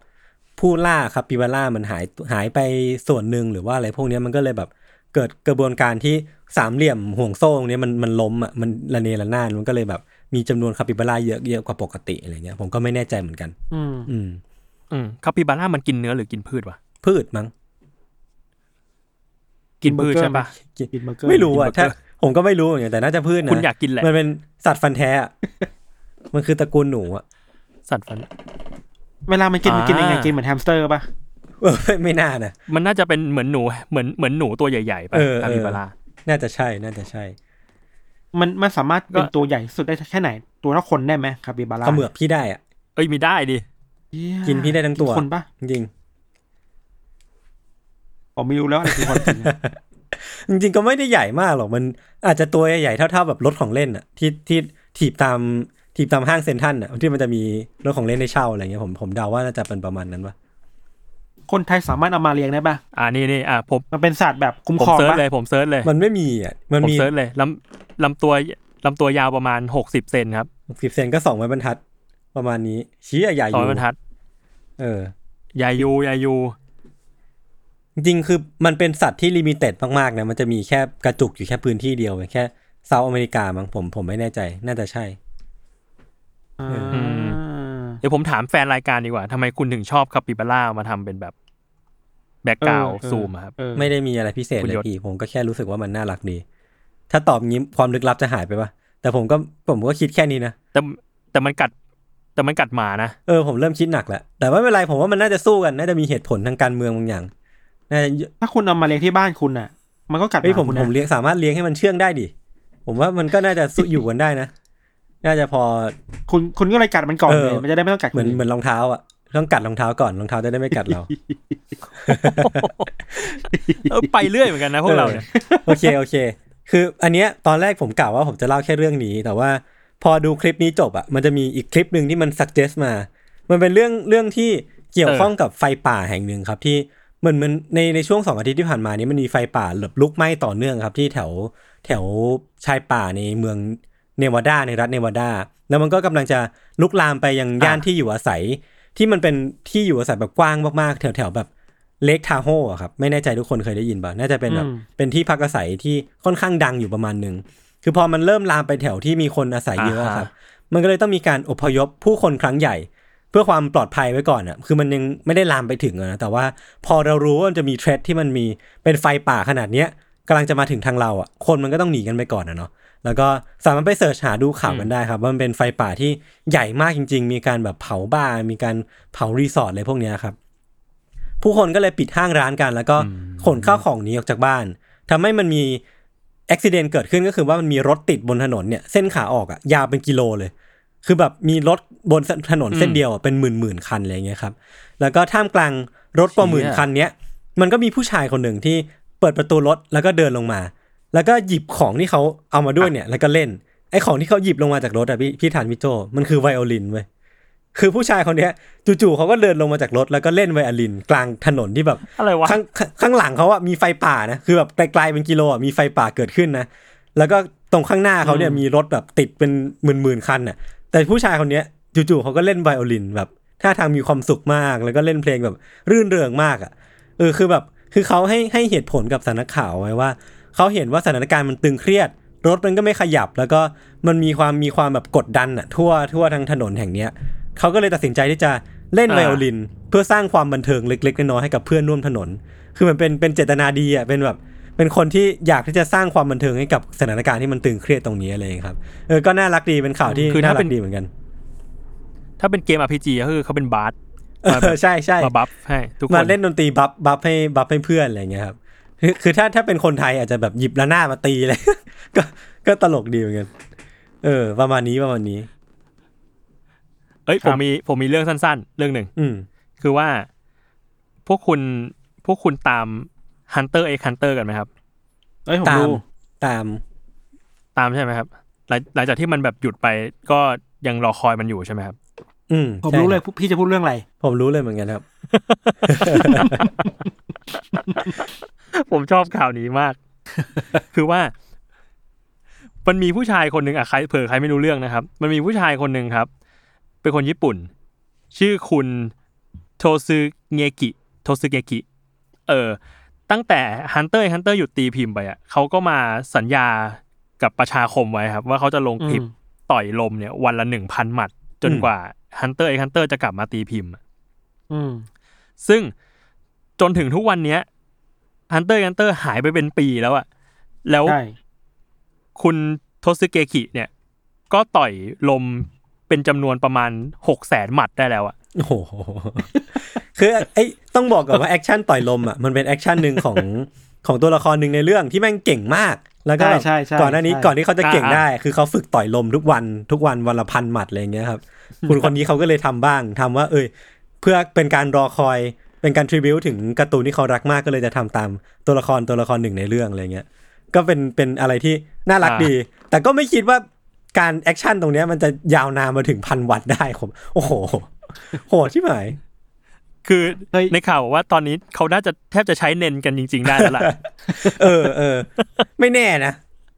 ผู้ล่าครับปิบาร่ามันหายหายไปส่วนหนึ่งหรือว่าอะไรพวกเนี้ยมันก็เลยแบบ เกิดกระบวนการที่สามเหลี่ยมห่วงโซ่ตรงเนี้ยมันมันล้มอะมันระเนระนาดมันก็เลยแบบ มีจำนวนคาปิบาร่าเยอะเยอะกว่าปกติอะไรเงี้ยผมก็ไม่แน่ใจเหมือนกัน อืมอืมอืมคาปิบาร่ามันกินเนื้อหรือกินพืชวะพืชมั้งกินพืชใช่ปะกินเบอร์เกอร์ไม่รู้อะกินเบอร์เกอร์ถ้าผมก็ไม่รู้เหมือนกันแต่น่าจะพืชนะคุณอยากกินแหละมันเป็นสัตว์ฟันแทะอะมันคือตระกูลหนูอะสัตว์ฟัน เวลามันกินมันกินยังไงอ่ากินเหมือนแฮมสเตอร์ป่ะเออ ไม่ไม่น่านะ มันน่าจะเป็นเหมือนหนูเหมือนเหมือนหนูตัวใหญ่ๆปะเออคาปิบาร่าน่าจะใช่ น่าจะใช่ มันมันสามารถเป็นก็ตัวใหญ่สุดได้แค่ไหน ตัวเท่าคนได้ไหมคาปิบาร่าเขมือบพี่ได้อะเอ้ยมีได้ดิเหี้ยกินพี่ได้ทั้งตัวกินคนปะจริงผมไม่รู้แล้วอะไรคือคนจริงอะๆจริงๆก็ไม่ได้ใหญ่มากหรอกมันอาจจะตัวใหญ่ๆเท่าๆแบบรถของเล่นอะ ที่ที่ถีบตามถีบตามห้างเซ็นทรัลอะที่มันจะมีรถของเล่นให้เช่าอะไรเงี้ยผมผมเดาว่าน่าจะเป็นประมาณนั้นปะ คนไทยสามารถเอามาเลี้ยงได้ปะอ่านี่นี่อ่าผมมันเป็นสัตว์แบบคุ้มครองปะ ผม search เลยผม search เลยมันไม่มีอะมันผมมี search เลยลำลำตัวลำตัวยาวประมาณหกสิบเซนครับสิบเซนก็สองไม้บรรทัด ประมาณนี้ ชี้ใหญ่ๆอสองยู่บรรทัดเออ ยายูยายูจริงๆคือมันเป็นสัตว์ที่ลิมิเต็ดมากๆนะมันจะมีแค่กระจุกอยู่แค่พื้นที่เดียวแค่เซาท์อเมริกามั้งผมผมไม่แน่ใจ น่าจะใช่อ่า เดี๋ยวผมถามแฟนรายการดีกว่าทำไมคุณถึงชอบคาปิบาร่ามาทำเป็นแบบแบ็กกราวเออซูมครับเออไม่ได้มีอะไรพิเศษคุณเลยยศพี่ผมก็แค่รู้สึกว่ามันน่ารักดี ถ้าตอบงี้ความลึกลับจะหายไปปะแต่ผมก็ผมก็คิดแค่นี้นะแต่แต่มันกัดแต่มันกัดหมานะเออผมเริ่มคิดหนักแล้วแต่ไม่เป็นไรผมว่ามันน่าจะสู้กันน่าจะมีเหตุผลทางการเมืองบางอย่างน่าจะถ้าคุณเอามาเลี้ยงที่บ้านคุณอะ มันก็กัดหเฮ้ยผมคุณผนะมเลี้ยงสามารถเลี้ยงให้มันเชื่องได้ดิผมว่ามันก็น่าจะสู้อยู่กันได้นะ น่าจะพอคุณคุณก็เลยกัดมันก่อนเออเลยมันจะได้ไม่ต้องกัดเหมือนคเหมือนรองเท้าอะต้องกัดรองเท้าก่อนรองเท้าจะได้ไม่กัดเราเออไปเรื่อยเหมือนกันนะพวกเราเนี่ยโอเคโอเค คือ อันเนี้ยตอนแรกผมกล่าวว่าผมจะเล่าแค่เรื่องนี้ แต่ว่าพอดูคลิปนี้จบอะมันจะมีอีกคลิปหนึ่งที่มัน suggest มา มันเป็นเรื่องเรื่องที่เกี่ยวข้องกับไฟป่าแห่งหนึ่งครับที่เหมือนมันในในช่วงสองอาทิตย์ที่ผ่านมานี้มันมีไฟป่าแบบลุกไหม้ต่อเนื่องครับ ที่แถวแถวชายป่าในเมือง เนวาดาในรัฐเนวาดา แล้วมันก็กำลังจะลุกลามไปยังย่านที่อยู่อาศัย ที่มันเป็นที่อยู่อาศัยแบบกว้างมากๆ แถวแถวๆแบบเลกทาโฮอะครับ ไม่แน่ใจทุกคนเคยได้ยินป่ะ น่าจะเป็นแบบอืมเป็นที่พักอาศัยที่ค่อนข้างดังอยู่ประมาณหนึ่ง คือพอมันเริ่มลามไปแถวที่มีคนอาศัยเยอะอะครับ มันก็เลยต้องมีการอพยพผู้คนครั้งใหญ่ เพื่อความปลอดภัยไว้ก่อนอะคือมันยังไม่ได้ลามไปถึงอะนะ แต่ว่าพอเรารู้ว่ามันจะมีเทรดที่มันมีเป็นไฟป่าขนาดเนี้ยกำลังจะมาถึงทางเราอะคนมันก็ต้องหนีกันไปก่อนนะเนาะ แล้วก็สามารถไปเสิร์ชหาดูข่าวกันได้ครับว่ามันเป็นไฟป่าที่ใหญ่มากจริง ๆ มีการแบบเผาบ้าน มีการเผารีสอร์ทอะไรพวกเนี้ยครับ ผู้คนก็เลยปิดห้างร้านกัน แล้วก็ขนข้าวของหนีออกจากบ้านทำให้มันมีอุบิเหตุเกิดขึ้นก็คือว่ามันมีรถติดบนถนนเนี่ยเส้นขาออกอะยาวเป็นกิโลเลยคือแบบมีรถบนถนนเส้นเดียวอะเป็นหมื่นหมื่นๆคันอะไรเงี้ยครับ แล้วก็ท่ามกลางรถกว่าหมื่นคันเนี้ย มันก็มีผู้ชายคนหนึ่งที่เปิดประตูรถแล้วก็เดินลงมา แล้วก็หยิบของที่เขาเอามาด้วยเนี่ย แล้วก็เล่น ไอ้ของที่เขาหยิบลงมาจากรถอะพี่พี่ทันพี่โจ มันคือไวโอลินเว้ยคือผู้ชายคนเนี้ยจู่ๆเขาก็เดินลงมาจากรถแล้วก็เล่นไวโอลิน กลางถนนที่แบบอะไรวะข้างข้างข้างหลังเขาอะมีไฟป่านะคือแบบไกลๆเป็นกิโลอะมีไฟป่าเกิดขึ้นนะแล้วก็ตรงข้างหน้าเขาเนี่ยมีรถแบบติดเป็นหมื่นๆคันน่ะแต่ผู้ชายคนเนี้ยจู่ๆเขาก็เล่นไวโอลินแบบท่าทางมีความสุขมาก แล้วก็เล่นเพลงแบบรื่นเริงมากอะเออคือแบบคือเขาให้ให้เหตุผลกับสำนักข่าวไว้ว่า เขาเห็นว่าสถานการณ์มันตึงเครียด รถมันก็ไม่ขยับ แล้วก็มันมีความมีความแบบกดดันอะทั่วทั่วทั้งถนนแห่งเนี้ยเขาก็เลยตัดสินใจที่จะเล่นไวโอลิน เพื่อสร้างความบันเทิงเล็กๆน้อยๆให้กับเพื่อนร่วมถนน คือมันเป็นเป็นเจตนาดีอะเป็นแบบเป็นคนที่อยากที่จะสร้างความบันเทิงให้กับสถานการณ์ที่มันตึงเครียดตรงนี้อะไรอย่างเงี้ยครับเออก็น่ารักดีเป็นข่าวที่คือน่าถ้ารัเป็กนดีเหมือนกัน ถ้าเป็นเกม RPG ก็คือเขาเป็นบาร์สเออใช่ใช่มาบัฟให้ทุกคนมาเล่นดนตรีบัฟบัฟให้บัฟให้เพื่อนอะไรอย่างเงี้ยครับ คือคือถ้าถ้าเป็นคนไทยอาจจะแบบหยิบระนาดมาตีเลย ก็ก็ตลกดีเหมือนกัน เออ ประมาณนี้ประมาณนี้ เอ้ย คผรับ มมีผมมีเรื่องสั้นๆ เรื่องหนึ่ง อืม คือว่า พวกคุณพวกคุณตาม Hunter x Hunter กันไหมครับ เอ้ยผมตาม ดูตาม ตามใช่ไหมครับหลังหลังจากที่มันแบบหยุดไปก็ยังรอคอยมันอยู่ใช่ไหมครับ อืมผมใช่รู้เลยพี่จะพูดเรื่องอะไร ผมรู้เลยเหมือนกันครับผมชอบข่าวนี้มาก คือว่า มันมีผู้ชายคนหนึ่งอะใครเผื่อใครไม่รู้เรื่องนะครับ มันมีผู้ชายคนหนึ่งครับ เป็นคนญี่ปุ่น ชื่อคุณโทซึเงกิโทซึเงกิเออ ตั้งแต่ Hunter x Hunter หยุดตีพิมพ์ไปอะเขาก็มาสัญญากับประชาคมไว้ครับ ว่าเขาจะลงคลิปอืมต่อยลมเนี่ย วันละหนึ่งพันหมัด จนอืมกว่า Hunter x Hunter จะกลับมาตีพิมพ์อะอืมซึ่งจนถึงทุกวันเนี้ย Hunter x Hunter หายไปเป็นปีแล้วอะแล้วใช่คุณโทสึเกกิเนี่ย ก็ต่อยลมเป็นจำนวนประมาณหกแสนหมัดได้แล้วอะโอ้โหคือไอ้ต้องบอกก่อนว่า action ต่อยลมอะมันเป็น action หนึ่งของของตัวละครหนึ่งในเรื่องที่แม่งเก่งมาก แล้วก็ใช่ใช่ใช่ก่อนหน้านี้ใช่ก่อนที่เขาจะเก่งได้ คือเขาฝึกต่อยลมทุกวันทุกวันวันละพันหมัดอะไรอย่างเงี้ยครับ คุณคนนี้เขาก็เลยทำบ้างทำว่า เอ้ย เพื่อเป็นการรอคอย เป็นการ tribute ถึงการ์ตูนที่เขารักมากก็เลยจะทำตามตัวละครตัวละครหนึ่งในเรื่องอะไรเงี้ยก็เป็นเป็นอะไรที่น่ารักดี แต่ก็ไม่คิดว่าการ action ตรงเนี้ยมันจะยาวนานมาถึงพันวัตต์ได้ผมโอ้โหโหดที่หมายคือเฮ้ยในข่าวบอกว่าตอนนี้เขาน่าจะแทบจะใช้เนนกันจริง ๆ ได้แล้วล่ะเออเออไม่แน่นะ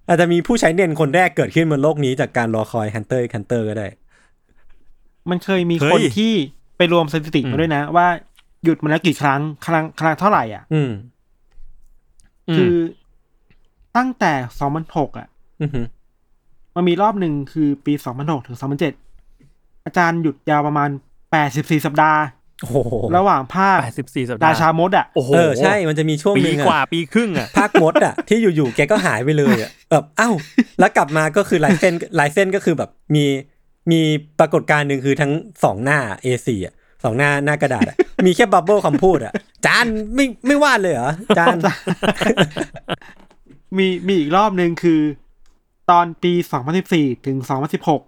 อาจจะมีผู้ใช้เนนคนแรกเกิดขึ้นบนโลกนี้จากการรอคอย Hunter Hunter ก็ได้ มันเคยมีเฮ้ยคนที่ไปรวมสถิติอืมมาด้วยนะ ว่า หยุดมาแล้วกี่ครั้ง ครั้งครั้งเท่าไหร่อะ อืม คือตั้งแต่สองพันหกอะอือหือมันมีรอบหนึ่งคือปีสองพันหกถึงสองพันเจ็ดอาจารย์หยุดยาวประมาณแปดสิบสี่สัปดาห์โอ้โหระหว่างภาคแปดสิบสี่สัปราดาห์ชามดอะโอ้โหเออใช่มันจะมีช่วงหปีนึ่งกว่าอะปีครึ่งอะภาคมดอะที่อยู่ๆแกก็หายไปเลยอะแบบเอ้าแล้วกลับมาก็คือลายเส้นลายเส้นก็คือแบบมีมีปรากฏการณ์หนึ่งคือทั้งสองหน้า A4 อะส องหน้าหน้ากระดาษอะมีแค่บับเบิลคำพูดอะจานไม่ไม่วาดเลยเหรอ จาน มีมีอีกรอบหนึ่งคือ ตอนปีสองพันสิบสี่ถึงสองพันสิบหก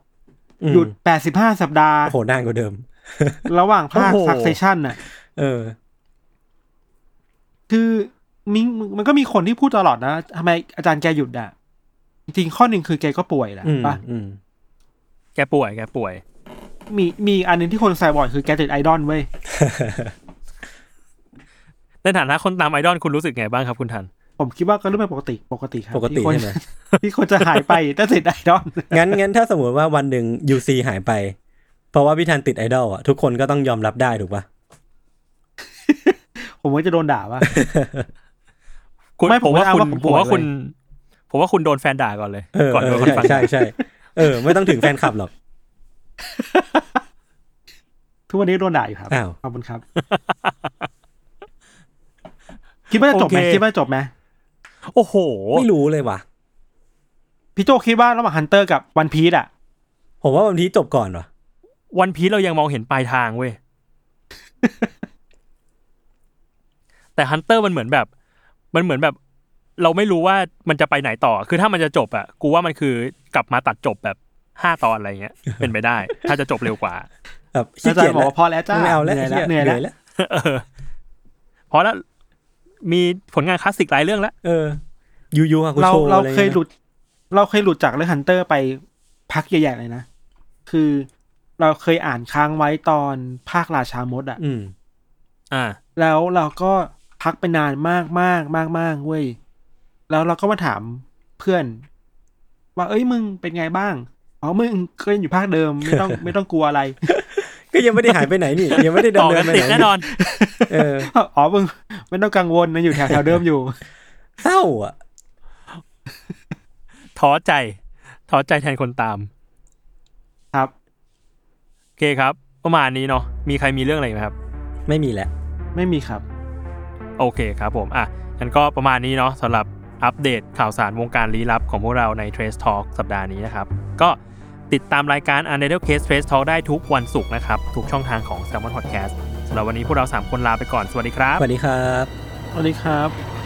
อืมหยุดแปดสิบห้าสัปดาห์โอ้โหนานกว่าเดิม ระหว่างภาคโอ้โห Succession น่ะ เออ คือมิงมันก็มีคนที่พูดตลอดนะทำไมอาจารย์แกหยุดอะ จริงๆข้อหนึ่งคือแกก็ป่วยแหละอืมปะอืมแกป่วยแกป่วย มีมีอันหนึงที่คนใส่บ่อยคือแกติดไอดอลเว้ยในฐานะคนตามไอดอลคุณรู้สึกไงบ้างครับคุณทัน ผมคิดว่าก็เรื่องปกติปกติครับปกติที่คนใช่ไหมที่คนจะหายไปถ้าติดไอดอลงั้นงั้นถ้าสมมติว่าวันหนึ่ง UC หายไป เพราะว่าพี่ธันติดไอดอลอะทุกคนก็ต้องยอมรับได้ถูกปะผมว่าจะโดนด่าว่าคุณไม่ผมว่าผมคุณไม่เอาว่าผมผมว่าป่วยคุณ ผมว่าคุณโดนแฟนด่าก่อนเลยเออก่อนเอโดอนคนใช่ฟังใช่ใช่เออ ไม่ต้องถึงแฟนคลับหรอก ทุกวันนี้โดนด่าอยู่ครับอ้าวขอบคุณครับ คิดว่าจะจบไหมโอเคคิดว่าจะจบไหมโอ้โห ไม่รู้เลยว่ะ พี่โจคิดว่าระหว่างฮันเตอร์กับวันพีซอะ ผมว่าวันที่จบก่อนว่ะวันพีเรายังมองเห็นปลายทางเว้ย แต่ฮันเตอร์มันเหมือนแบบ มันเหมือนแบบ เราไม่รู้ว่ามันจะไปไหนต่อ คือถ้ามันจะจบอะกูว่ามันคือกลับมาตัดจบแบบ ห้าตอนอะไรเงี้ย เป็นไปได้ ถ้าจะจบเร็วกว่าแบบขี้อาจารเกียจย์บอกแล้วว่าพอแล้วจ้าไม่เอาแล้วเหนื่อยเหี้แล้วยเหนื่อยเหนื่แล้วอยแล้วเออพอแล้วมีผลงานคลาสสิกหลายเรื่องแล้วเออยูยูฮาคุเราโชเราอะไรเคยงี้หลุด เราเคยหลุดจากเรื่องฮันเตอร์ไปพักใหญ่ๆเลยนะ คือเราเคยอ่านค้างไว้ตอนภาคราชามดอะอืม อ่า แล้วเราก็พักไปนานมากมากมากมากๆเว้ย แล้วเราก็มาถามเพื่อน ว่าเอ้ยมึงเป็นไงบ้าง อ๋อมึงก็ยังอยู่ภาคเดิมไม่ต้องไม่ต้องกลัวอะไร ก็ยังไม่ได้หายไปไหนนี่ ยังไม่ได้ต่อดำเนิกันนไปติดไหนแน่นอนเอออ๋อมึงไม่ต้องกังวลนะอยู่แถวแถวเดิมอยู่เศร้าอะท้อใจท้อใจแทนคนตาม ครับโอเคครับ ประมาณนี้เนาะมีใครมีเรื่องอะไรไหมครับ ไม่มีแล้วไม่มีครับ โอเคครับผมอะงั้นก็ประมาณนี้เนาะสำหรับอัปเดตข่าวสารวงการลี้ลับของพวกเราใน Trace Talk สัปดาห์นี้นะครับ ก็ ติดตามรายการ u n d e r t a l e Case Trace Talk ได้ทุกวันศุกร์นะครับ ทุกช่องทางของ Salmon Podcast สำหรับวันนี้พวกเรา 3 คนลาไปก่อน สวัสดีครับ สวัสดีครับ สวัสดีครับ